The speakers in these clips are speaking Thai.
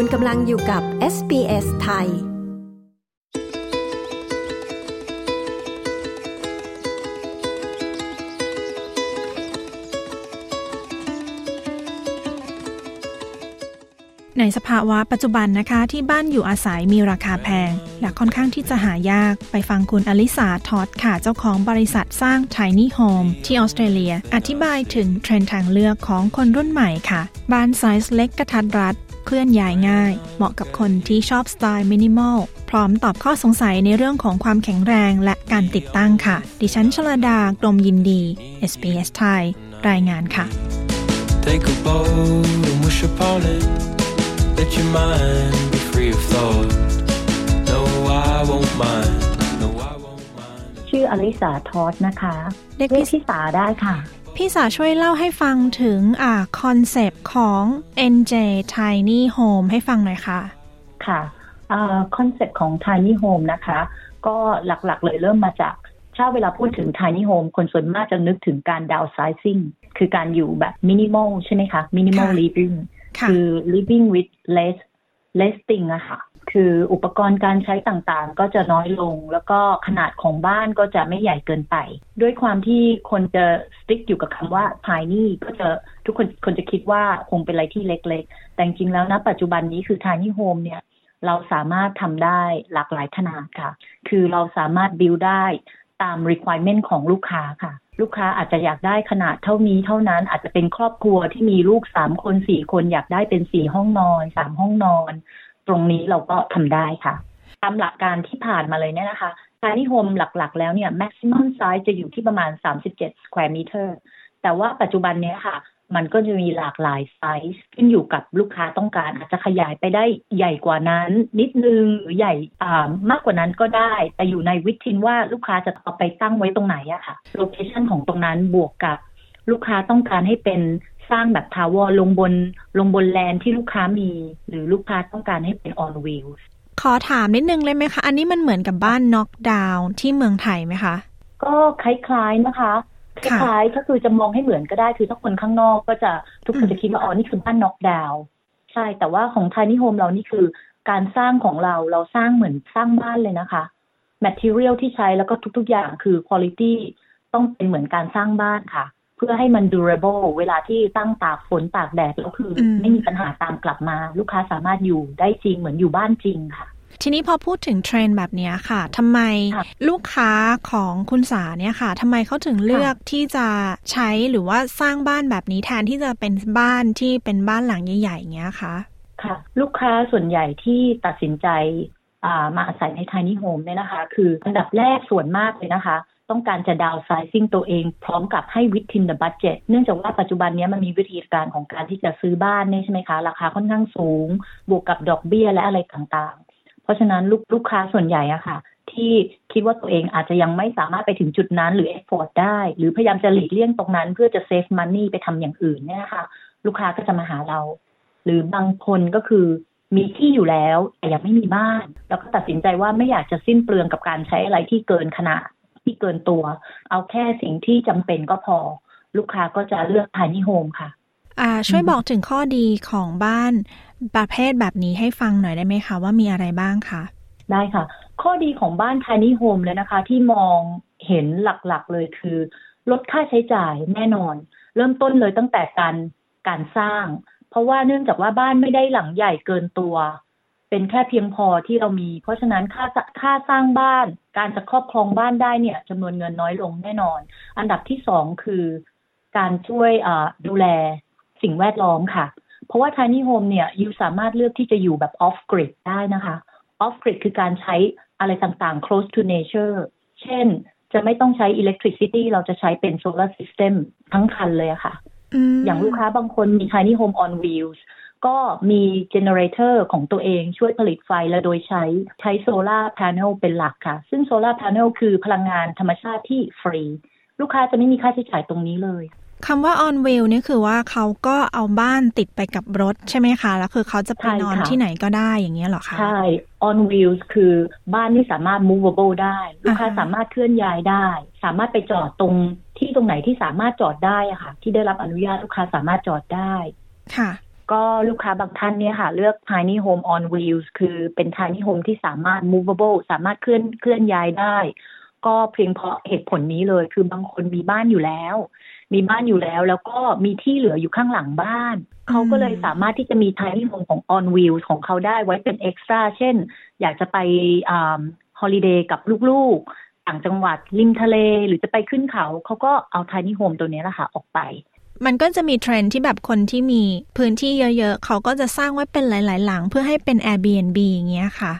คุณกำลังอยู่กับ SBS ไทย ในสภาวะปัจจุบันนะคะที่บ้านอยู่อาศัยมีราคาแพง และค่อนข้างที่จะหายากไปฟังคุณอลิสาทอดค่ะเจ้าของบริษัทสร้าง Tiny Home ที่ออสเตรเลีย อธิบายถึงเทรนด์ทางเลือกของคนรุ่นใหม่ค่ะ บ้านไซส์เล็กกระทัดรัด เคลื่อนย้ายง่าย เหมาะกับคนที่ชอบสไตล์มินิมอล พร้อมตอบข้อสงสัยในเรื่องของความแข็งแรงและการติดตั้งค่ะ ดิฉันชลดากรมยินดี SBS ไทย รายงานค่ะ Take a boat and wish upon it Let your mind be free of thought No I won't mind ชื่ออลิสาทอสนะคะเรียกพี่สาได้ค่ะ พี่สาช่วยเล่าให้ฟังถึงอ่าคอนเซปต์ของ NJ Tiny Home ให้ฟังหน่อยค่ะ ค่ะ concept ของ Tiny Home นะคะ ก็หลักๆเลยเริ่มมาจากถ้าเวลาพูดถึง tiny home คนส่วนมากจะนึกถึงการ downsizing คือการอยู่แบบ minimal ใช่ไหมคะ minimal living คือ living with less less thing อะค่ะ คืออุปกรณ์การใช้ต่างๆ ก็จะน้อยลง แล้วก็ขนาดของบ้านก็จะไม่ใหญ่เกินไป ด้วยความที่คนจะ stick อยู่กับคำว่า tiny ก็จะทุกคนคนจะคิดว่าคงเป็นอะไรที่เล็กๆ แต่จริงแล้วนะปัจจุบันนี้คือ tiny home เนี่ยเราสามารถทำได้หลากหลายขนาดค่ะ คือเราสามารถ build ได้ตาม requirement ของลูกค้าค่ะ ลูกค้าอาจจะอยากได้ขนาดเท่านี้เท่านั้นอาจจะเป็นครอบครัวที่มีลูกสามคนสี่คนอยากได้เป็นสี่ห้องนอนสามห้องนอน ตรงนี้เราก็ทำได้ค่ะ ตามหลักการที่ผ่านมาเลยเนี่ยนะคะ tiny home หลักๆ แล้วเนี่ย maximum size จะอยู่ที่ประมาณ 37 square meter แต่ว่าปัจจุบันเนี้ค่ะ มันก็จะมีหลากหลายไซส์ขึ้นอยู่กับลูกค้าต้องการ อาจจะขยายไปได้ใหญ่กว่านั้น นิดนึงหรือใหญ่มากกว่านั้นก็ได้ แต่อยู่ใน within ว่าลูกค้าจะเอาไปตั้งไว้ตรงไหนอะค่ะ location ของตรงนั้นบวกกับลูกค้าต้องการให้เป็น สร้างแบบ tower ลงบนลงบน land ที่ลูกค้ามี หรือลูกค้าต้องการให้เป็น on wheelขอถามนิดนึงเลยไหมคะ อันนี้มันเหมือนกับบ้านน็อกดาวน์ที่เมืองไทยไหมคะ ก็คล้ายๆนะคะคล้ายๆก็คือจะมองให้เหมือนก็ได้คือถ้าคนข้างนอกก็จะทุกคนจะคิดว่าอ๋อนี่คือบ้านน็อกดาวน์ใช่แต่ว่าของ tiny home เรานี่คือการสร้างของเราเราสร้างเหมือนสร้างบ้านเลยนะคะ material ที่ใช้แล้วก็ทุกๆอย่างคือ quality ต้องเป็นเหมือนการสร้างบ้านค่ะ เพื่อให้มัน durable เวลาที่ตั้งตากฝนตากแดดแล้วคือ ไม่มีปัญหาตามกลับมา ลูกค้าสามารถอยู่ได้จริงเหมือนอยู่บ้านจริงค่ะ ทีนี้พอพูดถึงเทรนด์แบบนี้ค่ะทำไมลูกค้าของคุณสาเนี่ยค่ะทำไมเขาถึงเลือกที่จะใช้หรือว่าสร้างบ้านแบบนี้แทนที่จะเป็นบ้านที่เป็นบ้านหลังใหญ่ๆอย่างเงี้ยคะค่ะ ลูกค้าส่วนใหญ่ที่ตัดสินใจมาอาศัยใน tiny home เนี่ยนะคะ คืออันดับแรกส่วนมากเลยนะคะ ต้องการจะ downsizing ตัวเอง พร้อมกับให้ within the budget เนื่องจากว่าปัจจุบันนี้มันมีวิธีการของการที่จะซื้อบ้านเนี่ยใช่ไหมคะ ราคาค่อนข้างสูง บวกกับดอกเบี้ยและอะไรต่างๆ เพราะฉะนั้นลูกลูกค้าส่วนใหญ่อะค่ะ ที่คิดว่าตัวเองอาจจะยังไม่สามารถไปถึงจุดนั้นหรือ afford ได้ หรือพยายามจะหลีกเลี่ยงตรงนั้น เพื่อจะ save money ไปทำอย่างอื่นเนี่ยค่ะ ลูกค้าก็จะมาหาเรา หรือบางคนก็คือมีที่อยู่แล้วแต่ยังไม่มีบ้าน แล้วก็ตัดสินใจว่าไม่อยากจะสิ้นเปลืองกับการใช้อะไรที่เกินขนาด ที่เกินตัว เอาแค่สิ่งที่จำเป็นก็พอ ลูกค้าก็จะเลือก tiny home ค่ะอ่าช่วยบอกถึงข้อดีของบ้านประเภทแบบนี้ให้ฟังหน่อยได้ไหมคะ ว่ามีอะไรบ้างคะได้ค่ะ ข้อดีของบ้าน tiny home เลยนะคะ ที่มองเห็นหลักๆเลยคือ ลดค่าใช้จ่ายแน่นอน เริ่มต้นเลยตั้งแต่การการสร้าง เพราะว่าเนื่องจากว่าบ้านไม่ได้หลังใหญ่เกินตัว เป็นแค่เพียงพอที่เรามี เพราะฉะนั้นค่าค่าสร้างบ้าน การจะครอบครองบ้านได้เนี่ยจำนวนเงินน้อยลงแน่นอน อันดับที่สองคือการช่วยดูแลสิ่งแวดล้อมค่ะ เพราะว่า tiny home เนี่ยยูสามารถเลือกที่จะอยู่แบบ off grid ได้นะคะ off grid คือการใช้อะไรต่างๆ close to nature เช่นจะไม่ต้องใช้ electricity เราจะใช้เป็น solar system ทั้งคันเลยค่ะ อย่างลูกค้าบางคนมี tiny home on wheels ก็มี generator ของตัวเองช่วยผลิตไฟและโดยใช้ใช้ solar panel เป็นหลักค่ะ ซึ่ง solar panel คือพลังงานธรรมชาติที่ฟรี ลูกค้าจะไม่มีค่าใช้จ่ายตรงนี้เลยคำว่า on wheel นี่คือว่าเขาก็เอาบ้านติดไปกับรถใช่ไหมคะ แล้วคือเขาจะไปนอนที่ไหนก็ได้อย่างเงี้ยหรอคะ ใช่ on wheels คือบ้านที่สามารถ movable ได้ ลูกค้าสามารถเคลื่อนย้ายได้ สามารถไปจอดตรงที่ตรงไหนที่สามารถจอดได้อะค่ะ ที่ได้รับอนุญาตลูกค้าสามารถจอดได้ ค่ะ ก็ลูกค้าบางท่านเนี่ยค่ะ เลือก tiny home on wheels คือเป็น tiny home ที่สามารถ movable สามารถเคลื่อนเคลื่อนย้ายได้ ก็เพียงเพราะเหตุผลนี้เลย คือบางคนมีบ้านอยู่แล้ว มีบ้านอยู่แล้ว แล้วก็มีที่เหลืออยู่ข้างหลังบ้าน เขาก็เลยสามารถที่จะมี tiny home ของ on wheels ของเขาได้ไว้เป็น extra เช่น อยากจะไปฮอลิเดย์กับลูกๆ ต่างจังหวัดริมทะเลหรือจะไปขึ้นเขา เขาก็เอา tiny home ตัวนี้แหละค่ะออกไป มันก็จะมีเทรนที่แบบคนที่มีพื้นที่เยอะ ๆ เขาก็จะสร้างไว้เป็นหลาย ๆ หลัง เพื่อให้เป็น Airbnb อย่างเงี้ยค่ะ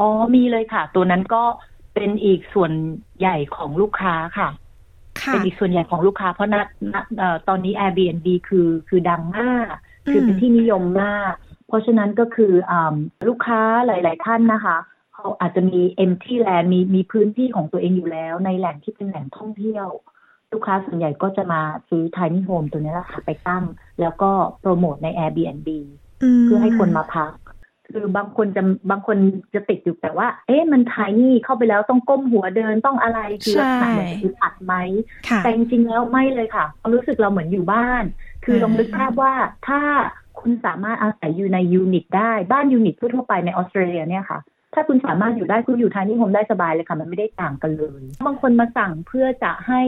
อ๋อ มีเลยค่ะ ตัวนั้นก็เป็นอีกส่วนใหญ่ของลูกค้าค่ะ เป็นอีกส่วนใหญ่ของลูกค้า เพราะนะตอนนี้ Airbnb คือคือดังมาก คือเป็นที่นิยมมาก เพราะฉะนั้นก็คืออลูกค้าหลาย ๆ ท่านนะคะเขาอาจจะมี empty land มีมีพื้นที่ของตัวเองอยู่แล้ว ในแหล่งที่เป็นแหล่งท่องเที่ยว ลูกค้าส่วนใหญ่ก็จะมาซื้อ tiny home ตัวนี้แหละค่ะไปตั้ง แล้วก็โปรโมทใน Airbnb เพื่อให้คนมาพัก คือบางคนจะบางคนจะติดอยู่แต่ว่า เอ๊ะมันทายนี่เข้าไปแล้วต้องก้มหัวเดินต้องอะไรคือลักษณะแบบคืออัดไหมแต่จริงๆแล้วไม่เลยค่ะรู้สึกเราเหมือนอยู่บ้าน คือลองนึกภาพว่าถ้าคุณสามารถอาศัยอยู่ใน unit ได้บ้าน unit ทั่วไปในออสเตรเลียเนี่ยค่ะ ถ้าคุณสามารถอยู่ได้คุณอยู่ tiny home ได้สบายเลยค่ะ มันไม่ได้ต่างกันเลย บางคนมาสั่งเพื่อจะให้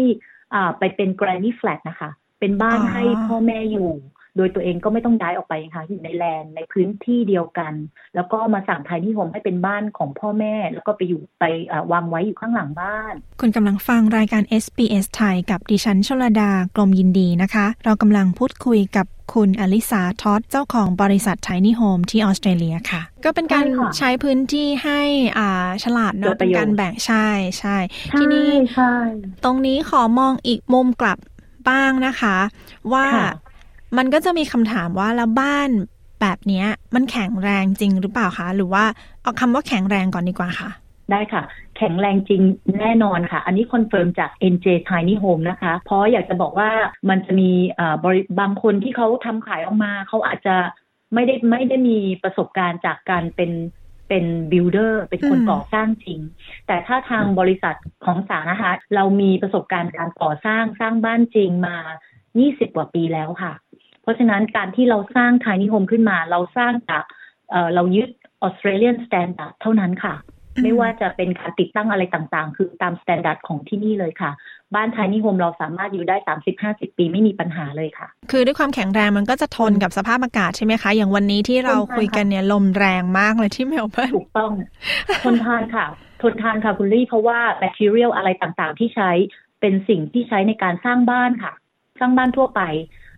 ไปเป็น granny flat นะคะ เป็นบ้านให้พ่อแม่อยู่ โดยตัวเองก็ไม่ต้องย้ายออกไปค่ะอยู่ใน land ในพื้นที่เดียวกัน แล้วก็มาสั่ง tiny home ให้เป็นบ้านของพ่อแม่ แล้วก็ไปอยู่ไปวางไว้อยู่ข้างหลังบ้าน คุณกำลังฟังรายการ SBS ไทยกับดิฉันชลดากลมยินดีนะคะ เรากำลังพูดคุยกับคุณอลิสาทอดเจ้าของบริษัทไทนี่โฮมที่ออสเตรเลียค่ะ ก็เป็นการใช้พื้นที่ให้อ่าฉลาดเนาะเป็นการแบ่งใช่ใช่ที่นี่ตรงนี้ขอมองอีกมุมกลับบ้างนะคะ ว่า มันก็จะมีคำถามว่าแล้วบ้านแบบนี้มันแข็งแรงจริงหรือเปล่าคะ หรือว่าเอาคำว่าแข็งแรงก่อนดีกว่าค่ะ ได้ค่ะ แข็งแรงจริงแน่นอนค่ะ อันนี้ confirm จาก NJ Tiny Home นะคะ เพราะอยากจะบอกว่ามันจะมีบางคนที่เขาทำขายออกมา เขาอาจจะไม่ได้ไม่ได้มีประสบการณ์จากการเป็นเป็น builder เป็นคนก่อสร้างจริง แต่ถ้าทางบริษัทของสานะคะ เรามีประสบการณ์การก่อสร้างสร้างบ้านจริงมา 20 กว่าปีแล้วค่ะ เพราะฉะนั้นการที่เราสร้าง tiny home ขึ้นมา เราสร้างจากเรายึด Australian standard เท่านั้นค่ะ ไม่ว่าจะเป็นการติดตั้งอะไรต่างๆ คือตามสแตนดาร์ดของที่นี่เลยค่ะ บ้าน tiny home เราสามารถอยู่ได้สามสิบห้าสิบปีไม่มีปัญหาเลยค่ะ คือด้วยความแข็งแรงมันก็จะทนกับสภาพอากาศใช่ไหมคะ อย่างวันนี้ที่เราคุยกันเนี่ยลมแรงมากเลยที่เมลเบิร์นถูกต้อง ทนทานค่ะ ทนทานค่ะคุณลี่เพราะว่า material อะไรต่างๆ ที่ใช้เป็นสิ่งที่ใช้ในการสร้างบ้านค่ะ สร้างบ้านทั่วไป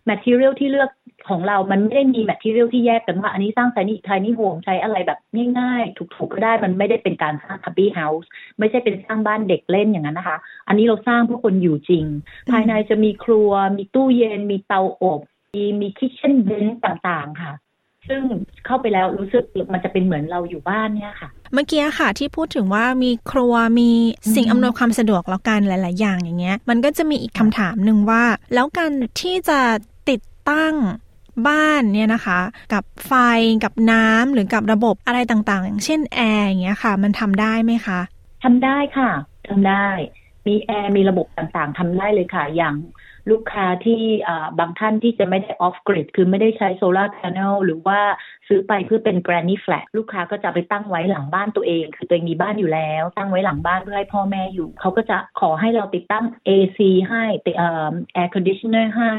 material ที่เลือกของเรามันไม่ได้มี material ที่แยกกันว่า อันนี้สร้าง tiny tiny home ใช้อะไรแบบง่ายๆ ถูกๆก็ได้มันไม่ได้เป็นการสร้าง cubby house ไม่ใช่เป็นสร้างบ้านเด็กเล่นอย่างนั้นนะคะ อันนี้เราสร้างเพื่อคนอยู่จริง ภายในจะมีครัว มีตู้เย็น มีเตาอบ มีมี kitchen bench ต่างๆค่ะซึ่งเข้าไปแล้วรู้สึกมันจะเป็นเหมือนเราอยู่บ้านเนี่ยค่ะ เมื่อกี้ค่ะที่พูดถึงว่ามีครัวมีสิ่งอำนวยความสะดวกแล้วกันหลาย ๆ อย่างอย่างเงี้ย มันก็จะมีอีกคำถามหนึ่งว่า แล้วการที่จะ ตั้งบ้านเนี่ยนะคะ กับไฟกับน้ำหรือกับระบบอะไรต่างๆ อย่างเช่นแอร์อย่างเงี้ยค่ะ มันทำได้ไหมคะทำได้ค่ะทำได้ มีแอร์มีระบบต่างๆทำได้เลยค่ะ อย่าง ลูกค้าที่บางท่านที่จะไม่ได้ off grid คือไม่ได้ใช้โซลาร์แผงหรือว่าซื้อไปเพื่อเป็น granny flat ลูกค้าก็จะไปตั้งไว้หลังบ้านตัวเอง คือตัวเองมีบ้านอยู่แล้ว ตั้งไว้หลังบ้านเพื่อให้พ่อแม่อยู่ เขาก็จะขอให้เราติดตั้ง AC ให้ติด air conditioner ให้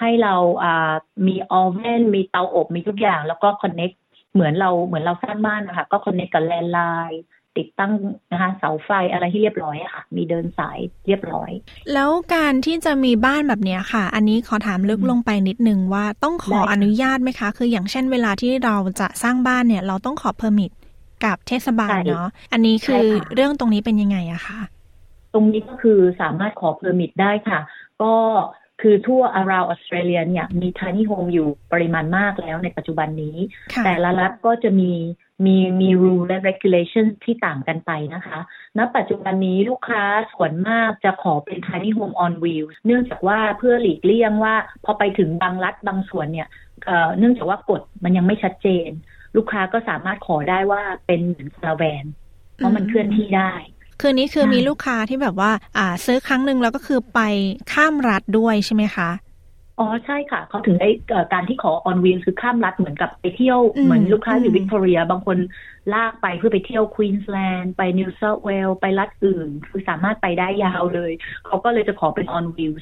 ให้เรามี oven มีเตาอบมีทุกอย่างแล้วก็ connect เหมือนเราเหมือนเราสร้างบ้านนะคะก็ connect กับ landline ติดตั้งนะคะเสาไฟอะไรที่เรียบร้อยค่ะ มีเดินสายเรียบร้อย แล้วการที่จะมีบ้านแบบนี้ค่ะ อันนี้ขอถามลึกลงไปนิดนึงว่าต้องขออนุญาตไหมคะ คืออย่างเช่นเวลาที่เราจะสร้างบ้านเนี่ย เราต้องขอ permitกับเทศบาลเนาะอันนี้คือเรื่องตรงนี้เป็นยังไงอะคะตรงนี้ก็คือสามารถขอเพอร์มิทได้ค่ะ ก็คือทั่ว around ออสเตรเลียเนี่ยมี tiny home อยู่ปริมาณมากแล้วในปัจจุบันนี้ แต่ละรัฐก็จะมี มีมี rule และ regulation ที่ต่างกันไปนะคะ ณ ปัจจุบันนี้ลูกค้าส่วนมากจะขอเป็น tiny home on wheels เนื่องจากว่าเพื่อหลีกเลี่ยงว่า พอไปถึงบางรัฐบางส่วนเนี่ยเนื่องจากว่ากฎมันยังไม่ชัดเจน ลูกค้าก็สามารถขอได้ว่าเป็นเหมือน caravanเพราะมันเคลื่อนที่ได้คืนนี้คือมีลูกค้าที่แบบว่า อ่า ซื้อครั้งหนึ่งแล้วก็คือไปข้ามรัฐด้วยใช่ไหมคะ ออ๋อใช่ค่ะ เขาถึงได้การที่ขอ on wheel คือข้ามรัฐเหมือนกับไปเที่ยวเหมือนลูกค้าอยู่วิกตอเรีย บางคนลากไปเพื่อไปเที่ยวควีนสแลนด์ไปนิวเซาท์เวลไปรัฐอื่น คือสามารถไปได้ยาวเลย เขาก็เลยจะขอเป็น on wheel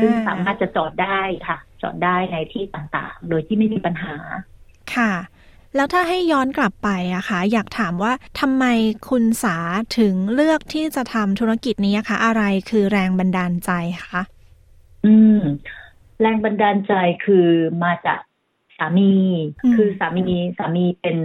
ซึ่งสามารถจะจอดได้ค่ะ จอดได้ในที่ต่างๆ โดยที่ไม่มีปัญหาค่ะ แล้วถ้าให้ย้อนกลับไปอะคะอยากถามว่าทำไมคุณสาถึงเลือกที่จะทำธุรกิจนี้คะ อะไรคือแรงบันดาลใจคะอืม แรงบันดาลใจคือมาจากสามี คือสามีสามีเป็น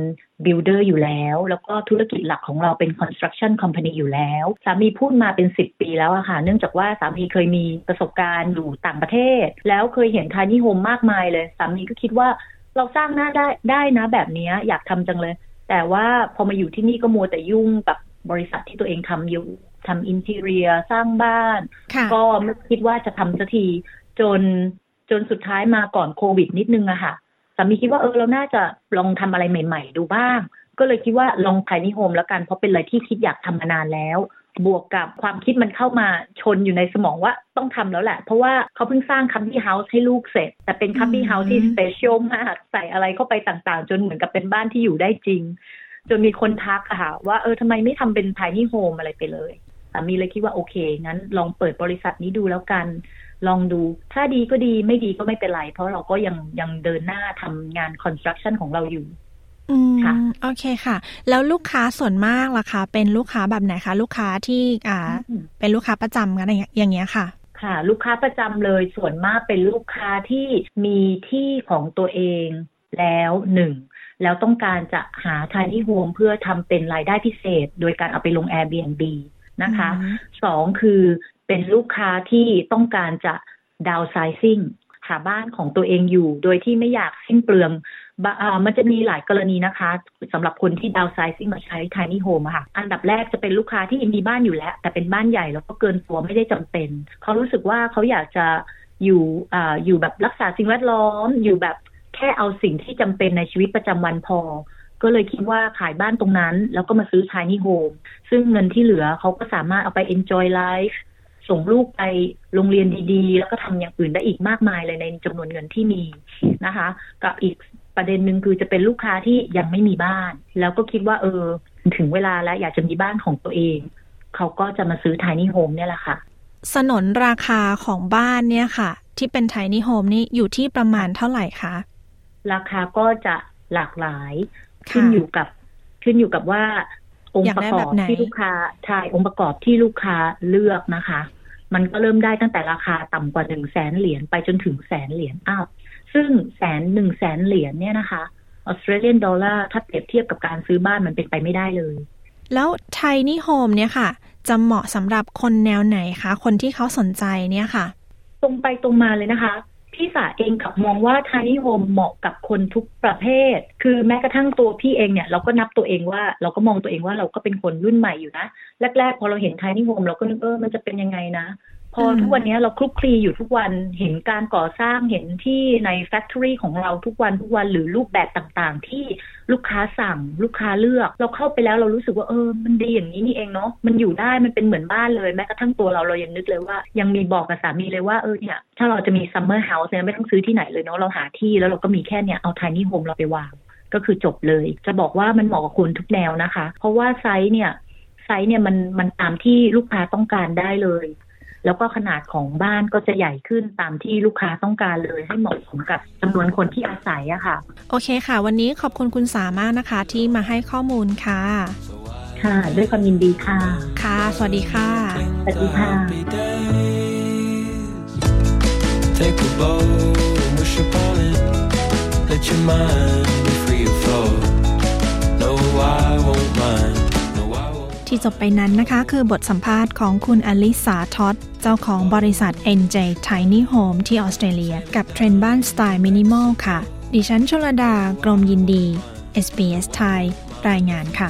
บิลดเออร์อยู่แล้ว แล้วก็ธุรกิจหลักของเราเป็น construction company อยู่แล้ว สามีพูดมาเป็นสิบปีแล้วอะค่ะ เนื่องจากว่าสามีเคยมีประสบการณ์อยู่ต่างประเทศ แล้วเคยเห็น tiny home มากมายเลย สามีก็คิดว่าเราสร้างหน้าได้ได้นะแบบนี้อยากทำจังเลย แต่ว่าพอมาอยู่ที่นี่ก็มัวแต่ยุ่งกับบริษัทที่ตัวเองทำอยู่ทำ interior สร้างบ้าน ก็ไม่คิดว่าจะทำสักทีจน จนสุดท้ายมาก่อนโควิดนิดนึงอะค่ะสามีคิดว่าเออเราน่าจะลองทำอะไรใหม่ ๆ ดูบ้าง ก็เลยคิดว่าลอง tiny home แล้วกันเพราะเป็นอะไรที่คิดอยากทำมานานแล้ว บวกกับความคิดมันเข้ามาชนอยู่ในสมองว่าต้องทำแล้วแหละ เพราะว่าเขาเพิ่งสร้าง cubby house ให้ลูกเสร็จ แต่เป็น cubby house ที่ special มากใส่อะไรเข้าไปต่างๆ จนเหมือนกับเป็นบ้านที่อยู่ได้จริง จนมีคนทักอะค่ะ ว่าเออทำไมไม่ทำเป็น tiny home อะไรไปเลยสามีเลยคิดว่าโอเคงั้นลองเปิดบริษัทนี้ดูแล้วกัน ลองดู ถ้าดีก็ดีไม่ดีก็ไม่เป็นไร เพราะเราก็ยังยังเดินหน้าทำงาน construction ของเราอยู่อืมค่ะโอเคค่ะ แล้วลูกค้าส่วนมากล่ะคะ เป็นลูกค้าแบบไหนคะ ลูกค้าที่อ่า เป็นลูกค้าประจำกันอย่างเงี้ยค่ะค่ะ ลูกค้าประจำเลยส่วนมากเป็นลูกค้าที่มีที่ของตัวเองแล้วหนึ่งแล้วต้องการจะหาทายที่โฮมเพื่อทำเป็นรายได้พิเศษ โดยการเอาไปลง Airbnb นะคะสองคือ เป็นลูกค้าที่ต้องการจะดาวไซซิ่งหาบ้านของตัวเองอยู่ โดยที่ไม่อยากสิ้นเปลืองมันจะมีหลายกรณีนะคะสำหรับคนที่ดาวไซซิ่งมาใช้ทายนี่โฮมค่ะ อันดับแรกจะเป็นลูกค้าที่มีบ้านอยู่แล้ว แต่เป็นบ้านใหญ่แล้วก็เกินตัวไม่ได้จำเป็น เขารู้สึกว่าเขาอยากจะอยู่ออยู่แบบรักษาสิ่งแวดล้อม อยู่แบบแค่เอาสิ่งที่จำเป็นในชีวิตประจำวันพอ ก็เลยคิดว่าขายบ้านตรงนั้น แล้วก็มาซื้อ tiny home ซึ่งเงินที่เหลือเขาก็สามารถเอาไป enjoy life ส่งลูกไปโรงเรียนดีๆ แล้วก็ทำอย่างอื่นได้อีกมากมายเลยในจำนวนเงินที่มีนะคะ กับอีกประเด็นหนึ่งคือจะเป็นลูกค้าที่ยังไม่มีบ้าน แล้วก็คิดว่า เออ ถึงเวลาแล้วอยากจะมีบ้านของตัวเอง เขาก็จะมาซื้อ tiny home เนี่ยแหละค่ะ สนนราคาของบ้านเนี่ยค่ะ ที่เป็น tiny home นี่อยู่ที่ประมาณเท่าไหร่คะราคาก็จะหลากหลายขึ้นอยู่กับขึ้นอยู่กับว่า องค์ประกอบที่ลูกค้าใช่องค์ประกอบที่ลูกค้าเลือกนะคะ มันก็เริ่มได้ตั้งแต่ราคาต่ำกว่าหนึ่งแสนเหรียญไปจนถึงแสนเหรียญอ้าวซึ่งแสนหนึ่งแสนเหรียญเนี่ยนะคะ Australian dollar ถ้าเปรียบเทียบกับการซื้อบ้านมันเป็นไปไม่ได้เลย แล้ว tiny home เนี่ยค่ะ จะเหมาะสำหรับคนแนวไหนคะ คนที่เขาสนใจเนี่ยค่ะ ตรงไปตรงมาเลยนะคะ พี่สาเองกับมองว่า tiny home เหมาะกับคนทุกประเภท คือแม้กระทั่งตัวพี่เองเนี่ยเราก็นับตัวเองว่าเราก็มองตัวเองว่าเราก็เป็นคนรุ่นใหม่อยู่นะ แรกๆ พอเราเห็น tiny home เราก็นึกเออมันจะเป็นยังไงนะ พอทุกวันนี้เราคลุกคลีอยู่ทุกวันเห็นการก่อสร้างเห็นที่ใน factory ของเราทุกวันทุกวันหรือรูปแบบต่างๆ ที่ลูกค้าสั่งลูกค้าเลือก เราเข้าไปแล้วเรารู้สึกว่าเออมันดีอย่างนี้นี่เองเนาะมันอยู่ได้มันเป็นเหมือนบ้านเลยแม้กระทั่งตัวเราเรายังนึกเลยว่า ยังมีบอกกับสามีเลยว่าเออเนี่ยถ้าเราจะมี summer house เนี่ยไม่ต้องซื้อที่ไหนเลยเนาะเราหาที่แล้วเราก็มีแค่เนี่ยเอา tiny home เราไปวางก็คือจบเลย จะบอกว่ามันเหมาะกับคุณทุกแนวนะคะ เพราะว่าไซส์เนี่ยไซส์เนี่ยมันมันตามที่ลูกค้าต้องการได้เลย แล้วก็ขนาดของบ้านก็จะใหญ่ขึ้นตามที่ลูกค้าต้องการเลยให้เหมาะสมกับจำนวนคนที่อาศัยอะค่ะ โอเคค่ะ วันนี้ขอบคุณคุณสามารถนะคะ ที่มาให้ข้อมูลค่ะ ค่ะ ด้วยความยินดีค่ะ ค่ะ สวัสดีค่ะ สวัสดีค่ะ Take a bow, wish upon it. Let your mind be free of flow. No, I won't mind. ที่จบไปนั้นนะคะ คือบทสัมภาษณ์ของคุณอลิสาท็อตเจ้าของบริษัท NJ Tiny Home ที่ออสเตรเลีย กับเทรนด์บ้านสไตล์มินิมอลค่ะ ดิฉันชลดากรมยินดี SBS ไทย รายงานค่ะ